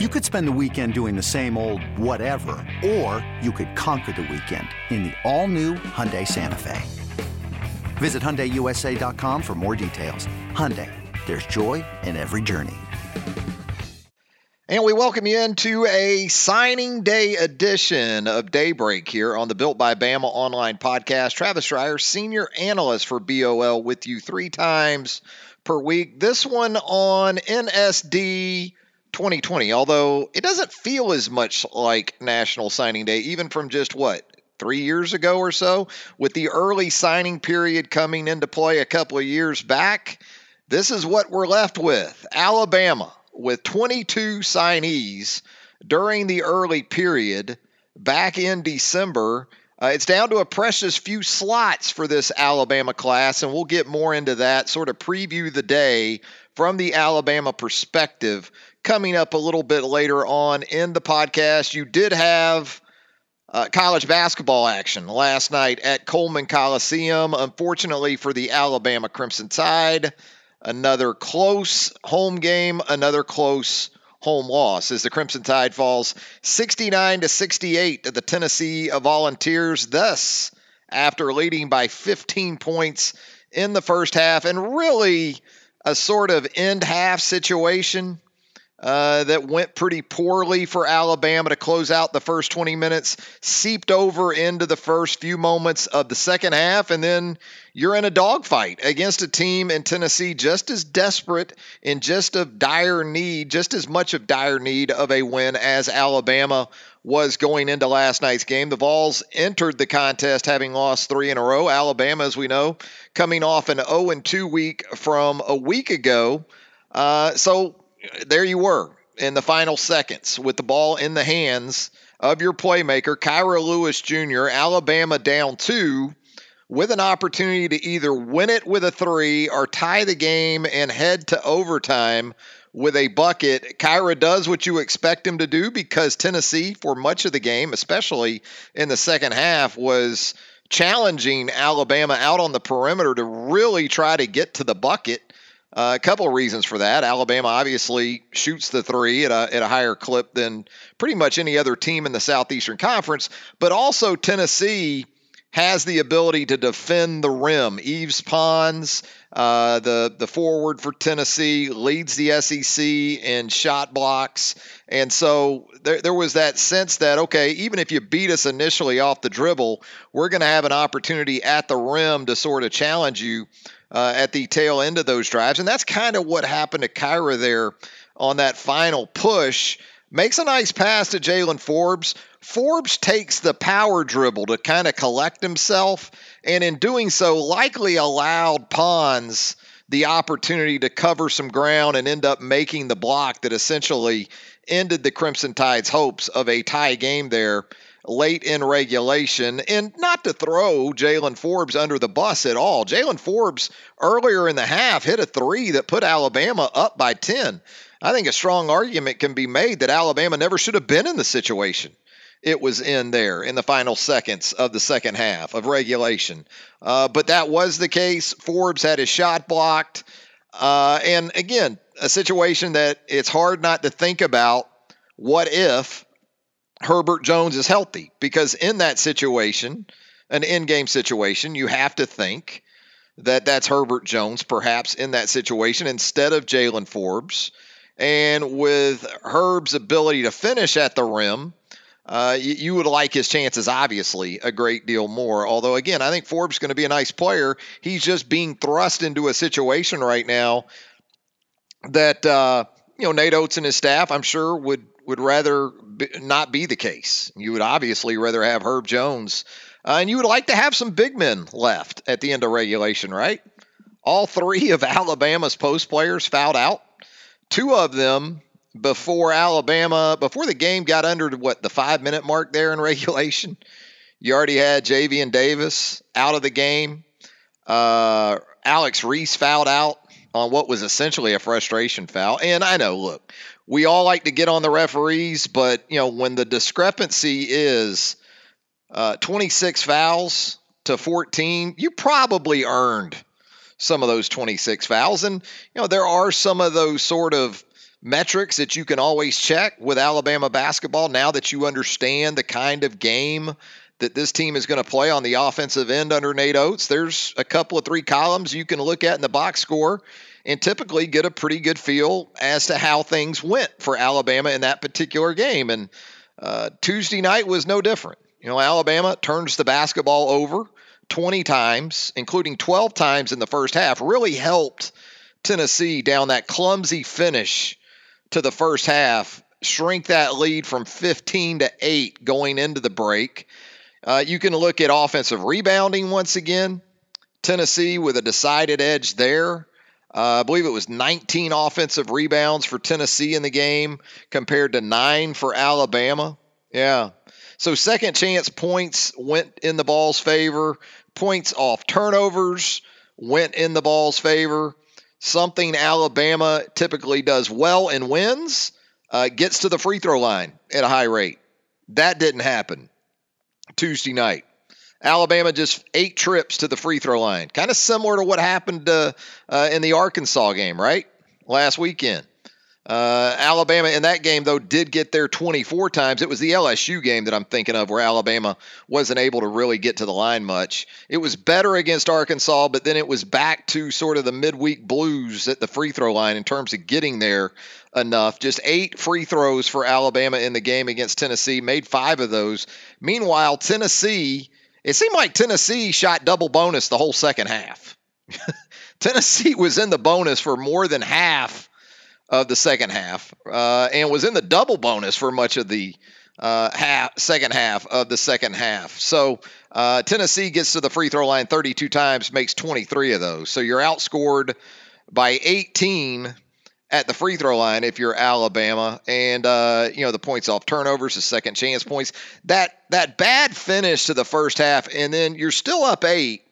You could spend the weekend doing the same old whatever, or you could conquer the weekend in the all-new Hyundai Santa Fe. Visit HyundaiUSA.com for more details. Hyundai, there's joy in every journey. And we welcome you into a signing day edition of Daybreak here on the Built by Bama online podcast. Travis Reier, senior analyst for BOL, with you three times per week. This one on NSD 2020, although it doesn't feel as much like National Signing Day, even from just what, three years ago or so, with the early signing period coming into play a couple of years back. This is what we're left with Alabama with 22 signees during the early period back in December. Uh, it's down to a precious few slots for this Alabama class, and we'll get more into that, sort of preview the day from the Alabama perspective coming up a little bit later on in the podcast. You did have uh, college basketball action last night at Coleman Coliseum. Unfortunately for the Alabama Crimson Tide, another close home game, another close home loss as the Crimson Tide falls 69 to 68 to the Tennessee Volunteers. Thus, after leading by 15 points in the first half and really a sort of end half situation uh, that went pretty poorly for Alabama to close out the first 20 minutes, seeped over into the first few moments of the second half, and then you're in a dogfight against a team in Tennessee just as desperate and just of dire need, just as much of dire need of a win as Alabama was going into last night's game. The Vols entered the contest having lost three in a row. Alabama, as we know, coming off an 0 2 week from a week ago. Uh, so there you were in the final seconds with the ball in the hands of your playmaker, Kira Lewis Jr., Alabama down two, with an opportunity to either win it with a three or tie the game and head to overtime with a bucket. Kira does what you expect him to do because Tennessee, for much of the game, especially in the second half, was challenging Alabama out on the perimeter to really try to get to the bucket uh, a couple of reasons for that. Alabama obviously shoots the three at a, at a higher clip than pretty much any other team in the Southeastern Conference, but also Tennessee has the ability to defend the rim. Yves Pons, uh, the the forward for Tennessee, leads the SEC in shot blocks, and so there, there was that sense that okay, even if you beat us initially off the dribble, we're going to have an opportunity at the rim to sort of challenge you uh, at the tail end of those drives. And that's kind of what happened to Kira there on that final push. Makes a nice pass to Jaylen Forbes. Forbes takes the power dribble to kind of collect himself, and in doing so, likely allowed Pons the opportunity to cover some ground and end up making the block that essentially ended the Crimson Tide's hopes of a tie game there late in regulation. And not to throw Jaylen Forbes under the bus at all. Jaylen Forbes earlier in the half hit a three that put Alabama up by 10. I think a strong argument can be made that Alabama never should have been in the situation it was in there in the final seconds of the second half of regulation. Uh, but that was the case. Forbes had his shot blocked. Uh, and again, a situation that it's hard not to think about what if Herbert Jones is healthy because in that situation, an in-game situation, you have to think that that's Herbert Jones perhaps in that situation instead of Jaylen Forbes. And with Herb's ability to finish at the rim, uh, you, you, would like his chances, obviously, a great deal more. Although, again, I think Forbes is going to be a nice player. He's just being thrust into a situation right now that, uh, you know, Nate Oats and his staff, I'm sure, would would rather be, not be the case. You would obviously rather have Herb Jones, uh, and you would like to have some big men left at the end of regulation, right? All three of Alabama's post players fouled out. Two of them before Alabama, before the game got under what the five minute mark there in regulation. You already had Javian Davis out of the game. Uh, Alex Reese fouled out on what was essentially a frustration foul. And I know, look, we all like to get on the referees, but you know when the discrepancy is uh, 26 fouls to 14, you probably earned some of those 26 fouls, and you know there are some of those sort of metrics that you can always check with Alabama basketball now that you understand the kind of game that this team is going to play on the offensive end under Nate Oats. There's a couple of three columns you can look at in the box score and typically get a pretty good feel as to how things went for Alabama in that particular game. And uh, Tuesday night was no different. You know, Alabama turns the basketball over 20 times, including 12 times in the first half, really helped Tennessee down that clumsy finish to the first half, shrink that lead from 15 to 8 going into the break. Uh, you can look at offensive rebounding once again. Tennessee with a decided edge there. Uh, I believe it was 19 offensive rebounds for Tennessee in the game compared to nine for Alabama. Yeah. So second chance points went in the Vols' favor. Points off turnovers went in the Vols' favor. Something Alabama typically does well and wins uh, gets to the free throw line at a high rate. That didn't happen Tuesday night. Alabama just eight trips to the free throw line, kind of similar to what happened uh, uh, in the Arkansas game, right? Last weekend. Uh, Alabama in that game, though, did get there 24 times. It was the LSU game that I'm thinking of where Alabama wasn't able to really get to the line much. It was better against Arkansas, but then it was back to sort of the midweek blues at the free throw line in terms of getting there enough. Just eight free throws for Alabama in the game against Tennessee, made five of those. Meanwhile, Tennessee, it seemed like Tennessee shot double bonus the whole second half. Tennessee was in the bonus for more than half of the second half uh, and was in the double bonus for much of the uh, half, second half of the second half. So uh, Tennessee gets to the free throw line 32 times, makes 23 of those. So you're outscored by 18 at the free throw line if you're Alabama, and uh, you know the points off turnovers, the second chance points. That that bad finish to the first half, and then you're still up eight,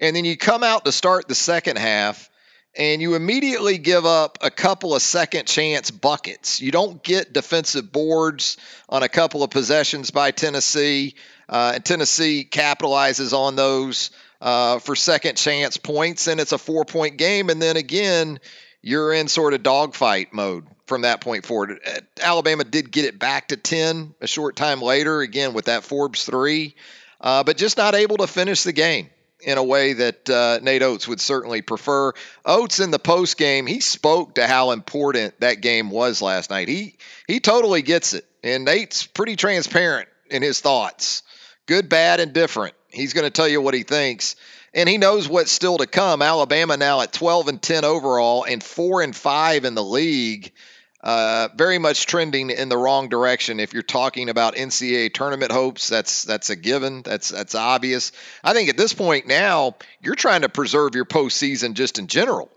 and then you come out to start the second half and you immediately give up a couple of second chance buckets. You don't get defensive boards on a couple of possessions by Tennessee, uh, and Tennessee capitalizes on those uh, for second chance points, and it's a four point game. And then again, you're in sort of dogfight mode from that point forward. Uh, Alabama did get it back to 10 a short time later, again with that Forbes three, uh, but just not able to finish the game in a way that uh, Nate Oats would certainly prefer. Oats in the post game, he spoke to how important that game was last night. He he totally gets it, and Nate's pretty transparent in his thoughts, good, bad, and different. He's going to tell you what he thinks, and he knows what's still to come. Alabama now at 12 and 10 overall, and four and five in the league. Uh, very much trending in the wrong direction. If you're talking about NCAA tournament hopes, that's that's a given. That's that's obvious. I think at this point now, you're trying to preserve your postseason just in general.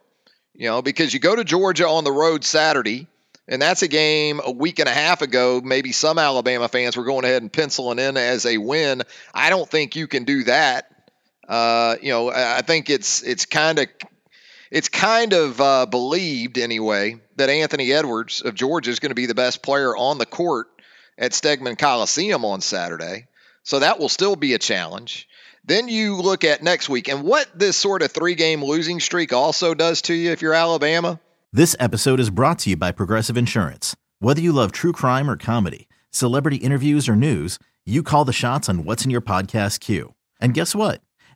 You know, because you go to Georgia on the road Saturday, and that's a game a week and a half ago. Maybe some Alabama fans were going ahead and penciling in as a win. I don't think you can do that. Uh, you know, I think it's it's kind of it's kind of uh, believed anyway that Anthony Edwards of Georgia is going to be the best player on the court at Stegeman Coliseum on Saturday. So that will still be a challenge. Then you look at next week and what this sort of three game losing streak also does to you if you're Alabama. This episode is brought to you by Progressive Insurance. Whether you love true crime or comedy, celebrity interviews or news, you call the shots on what's in your podcast queue. And guess what?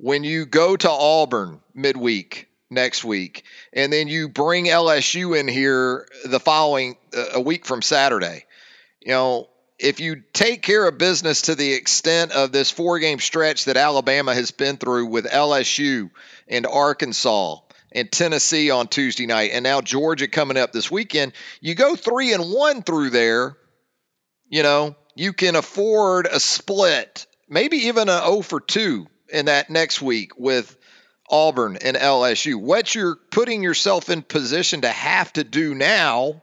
when you go to Auburn midweek next week, and then you bring LSU in here the following uh, a week from Saturday. You know, if you take care of business to the extent of this four game stretch that Alabama has been through with LSU and Arkansas and Tennessee on Tuesday night, and now Georgia coming up this weekend, you go three and one through there. You know, you can afford a split, maybe even a 0 for 2 in that next week with Auburn and LSU. What you're putting yourself in position to have to do now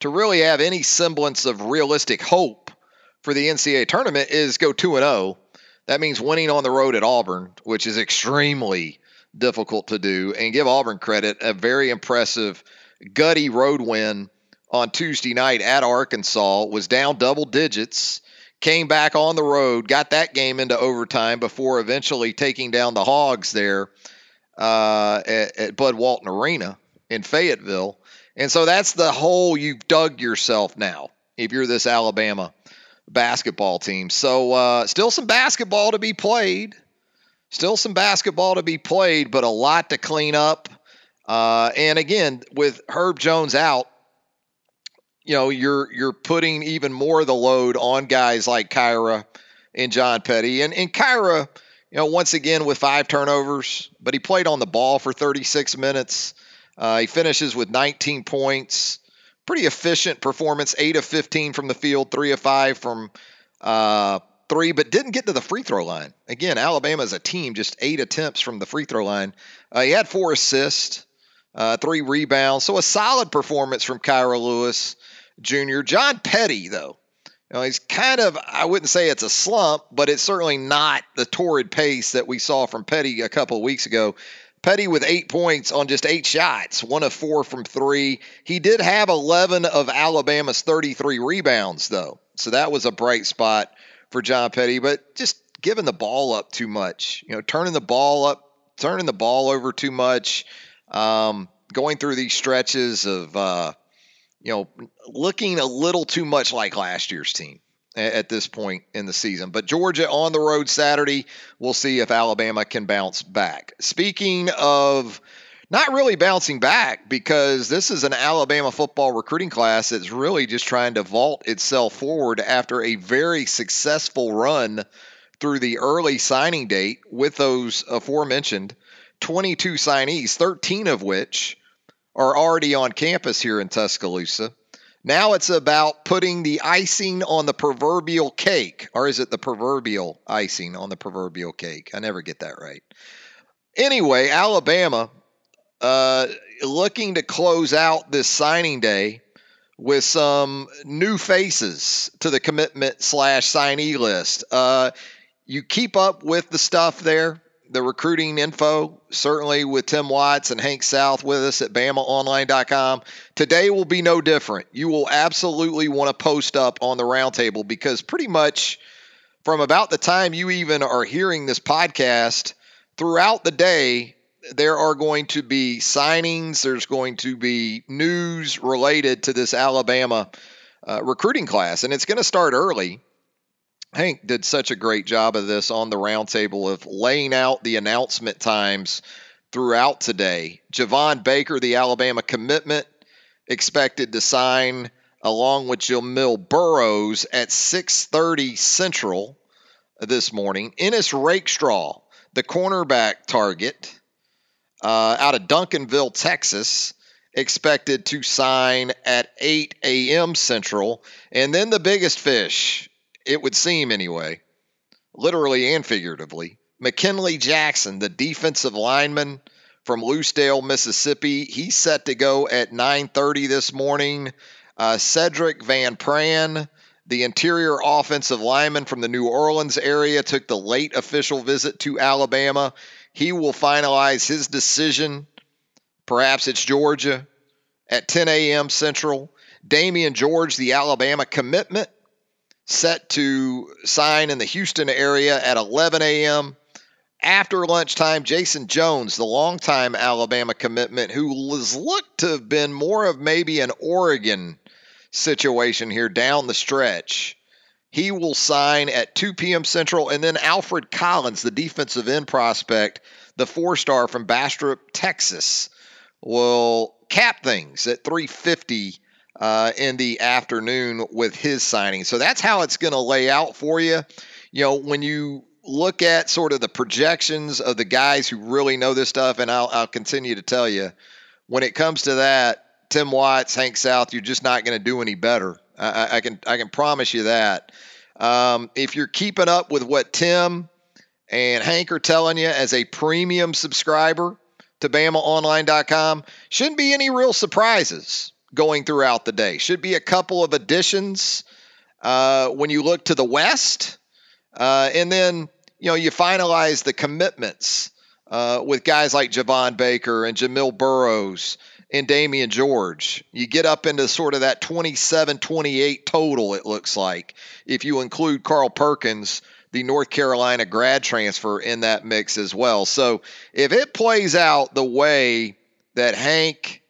to really have any semblance of realistic hope for the NCAA tournament is go 2 and 0. That means winning on the road at Auburn, which is extremely difficult to do, and give Auburn credit a very impressive gutty road win on Tuesday night at Arkansas was down double digits came back on the road, got that game into overtime before eventually taking down the Hogs there uh, at, at Bud Walton Arena in Fayetteville. And so that's the hole you've dug yourself now if you're this Alabama basketball team. So uh, still some basketball to be played. Still some basketball to be played, but a lot to clean up. Uh, and again, with Herb Jones out, you know you're you're putting even more of the load on guys like Kira and John Petty. And and Kira you know once again with five turnovers but he played on the ball for 36 minutes. Uh, he finishes with 19 points. Pretty efficient performance. 8 of 15 from the field 3 of 5 from uh, 3 but didn't get to the free throw line. Again Alabama as a team just 8 attempts from the free throw line. Uh, he had 4 assists uh, 3 rebounds. So a solid performance from Kira Lewis Jr. John Petty, though, you know, he's kind of, I wouldn't say it's a slump, but it's certainly not the torrid pace that we saw from Petty a couple of weeks ago. Petty with eight points on just eight shots, one of four from three. He did have 11 of Alabama's 33 rebounds, though. So that was a bright spot for John Petty, but just giving the ball up too much, you know, turning the ball up, turning the ball over too much, um, going through these stretches of, uh, you know, looking a little too much like last year's team at this point in the season. But Georgia on the road Saturday, we'll see if Alabama can bounce back. Speaking of not really bouncing back because this is an Alabama football recruiting class that's really just trying to vault itself forward after a very successful run through the early signing date with those aforementioned 22 signees, 13 of which are already on campus here in Tuscaloosa. Now it's about putting the icing on the proverbial cake, or is it the proverbial icing on the proverbial cake? I never get that right. Anyway, Alabama uh, looking to close out this signing day with some new faces to the commitment slash signee list. Uh, you keep up with the stuff there the recruiting info, certainly with Tim Watts and Hank South with us at BamaOnline.com. Today will be no different. You will absolutely want to post up on the roundtable because pretty much from about the time you even are hearing this podcast throughout the day, there are going to be signings, there's going to be news related to this Alabama uh, recruiting class, and it's going to start early. Hank did such a great job of this on the roundtable of laying out the announcement times throughout today. Javon Baker, the Alabama commitment, expected to sign along with Jamil Burroughs at 6:30 Central this morning. Ennis Rakestraw, the cornerback target uh, out of Duncanville, Texas, expected to sign at 8 a.m. Central. And then the biggest fish, it would seem anyway, literally and figuratively. McKinley Jackson, the defensive lineman from Lucedale, Mississippi, he's set to go at 9:30 this morning. Uh, Cedric Van Pran, the interior offensive lineman from the New Orleans area, took the late official visit to Alabama. He will finalize his decision. Perhaps it's Georgia at 10 a.m. Central. Damieon George, the Alabama commitment, set to sign in the Houston area at 11 a.m. After lunchtime, Jason Jones, the longtime Alabama commitment, who was looked to have been more of maybe an Oregon situation here down the stretch. He will sign at 2 p.m. Central. And then Alfred Collins, the defensive end prospect, the four star from Bastrop, Texas, will cap things at 350 uh, in the afternoon with his signing. So that's how it's going to lay out for you. You know, when you look at sort of the projections of the guys who really know this stuff, and I'll, I'll continue to tell you, when it comes to that, Tim Watts, Hank South, you're just not going to do any better. I, I, can I can promise you that. Um, if you're keeping up with what Tim and Hank are telling you as a premium subscriber to BamaOnline.com, shouldn't be any real surprises going throughout the day. Should be a couple of additions uh, when you look to the West. Uh, and then, you know, you finalize the commitments uh, with guys like Javon Baker and Jamil Burroughs and Damieon George. You get up into sort of that 27 28 total, it looks like, if you include Carl Perkins, the North Carolina grad transfer, in that mix as well. So if it plays out the way that Hank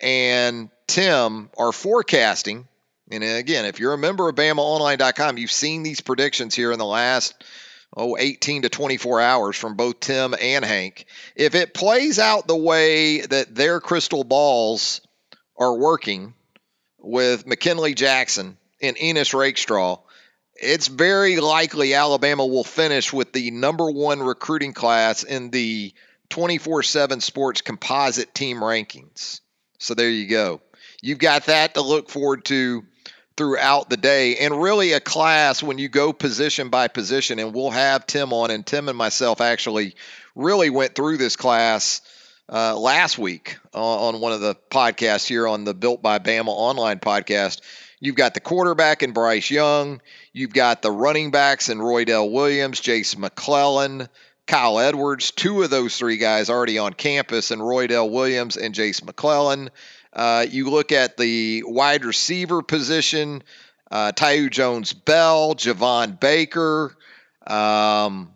and Tim are forecasting, and again, if you're a member of BamaOnline.com, you've seen these predictions here in the last oh 18 to 24 hours from both Tim and Hank. If it plays out the way that their crystal balls are working with McKinley Jackson and Ennis Rakestraw, it's very likely Alabama will finish with the number one recruiting class in the 24 7 sports composite team rankings. So there you go. You've got that to look forward to throughout the day. And really a class when you go position by position and we'll have tim on and tim and myself actually really went through this class uh, last week on one of the podcasts here on the built by bama online podcast. You've got the quarterback and bryce young. You've got the running backs and roydell williams jason mcclellan Kyle Edwards, two of those three guys already on campus, and Roydell Williams and Jason McClellan. Uh, you look at the wide receiver position, uh, Thaiu Jones Bell, Javon Baker, um,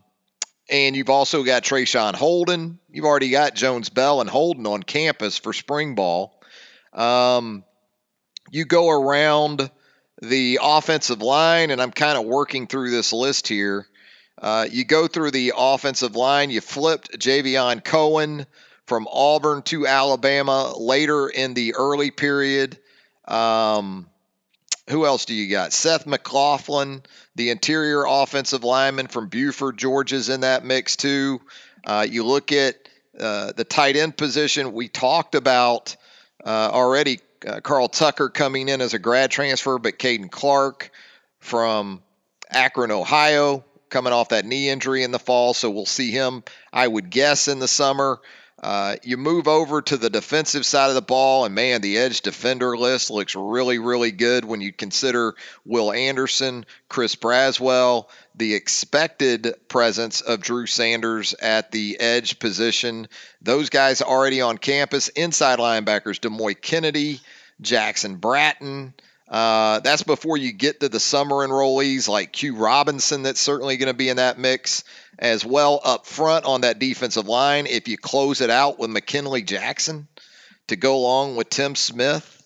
and you've also got Traeshon Holden. You've already got Jones Bell and Holden on campus for spring ball. Um, you go around the offensive line, and I'm kind of working through this list here. Uh, you go through the offensive line. You flipped Javion Cohen from Auburn to Alabama later in the early period. Um, who else do you got? Seth McLaughlin, the interior offensive lineman from Buford, Georgia's in that mix too. Uh, you look at uh, the tight end position. We talked about uh, already uh, Carl Tucker coming in as a grad transfer, but Caden Clark from Akron, Ohio, coming off that knee injury in the fall. So we'll see him, I would guess, in the summer. Uh, you move over to the defensive side of the ball, and man, the edge defender list looks really, really good when you consider Will Anderson, Chris Braswell, the expected presence of Drew Sanders at the edge position. Those guys already on campus. Inside linebackers, Demouy Kennedy, Jackson Bratton. Uh, that's before you get to the summer enrollees like Q Robinson, that's certainly going to be in that mix as well up front on that defensive line. If you close it out with McKinley Jackson to go along with Tim Smith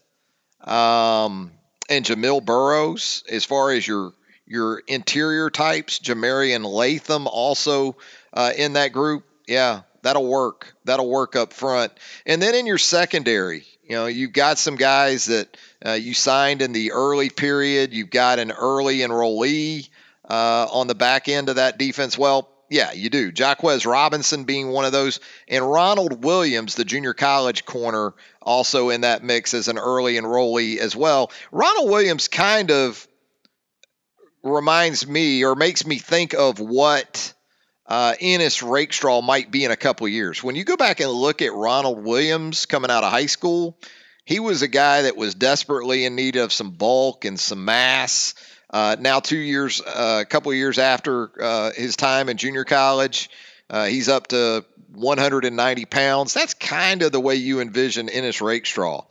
um, and Jamil Burroughs, as far as your your interior types, Jamarian Latham also uh, in that group. Yeah, that'll work. That'll work up front. And then in your secondary, you know, you've got some guys that uh, you signed in the early period. You've got an early enrollee uh, on the back end of that defense. Well, yeah, you do. Jahquez Robinson being one of those, and Ronald Williams, the junior college corner, also in that mix as an early enrollee as well. Ronald Williams kind of reminds me or makes me think of what uh, Ennis Rakestraw might be in a couple years. When you go back and look at Ronald Williams coming out of high school, he was a guy that was desperately in need of some bulk and some mass. Uh, now, two years, uh, a couple of years after uh, his time in junior college, uh, he's up to 190 pounds. That's kind of the way you envision Ennis Rakestraw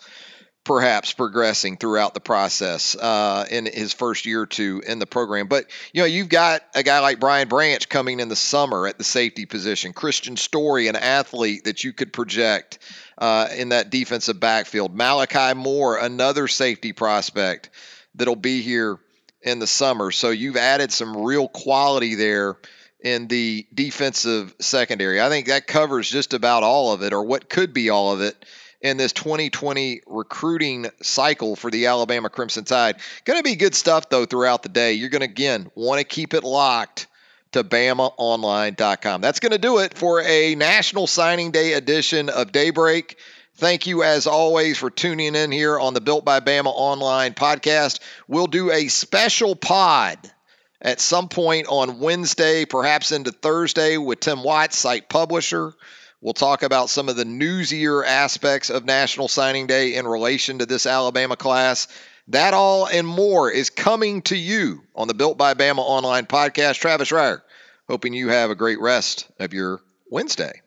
perhaps progressing throughout the process uh, in his first year or two in the program. But you know, you've got a guy like Brian Branch coming in the summer at the safety position. Kristian Story, an athlete that you could project uh, in that defensive backfield. Malachi Moore, another safety prospect that'll be here in the summer. So you've added some real quality there in the defensive secondary. I think that covers just about all of it, or what could be all of it in this 2020 recruiting cycle for the Alabama Crimson Tide. Going to be good stuff, though, throughout the day. You're going to, again, want to keep it locked to BamaOnline.com. That's going to do it for a National Signing Day edition of Daybreak. Thank you, as always, for tuning in here on the Built by Bama Online podcast. We'll do a special pod at some point on Wednesday, perhaps into Thursday, with Tim Watts, site publisher. We'll talk about some of the newsier aspects of National Signing Day in relation to this Alabama class. That all and more is coming to you on the Built by Bama online podcast. Travis Reier, hoping you have a great rest of your Wednesday.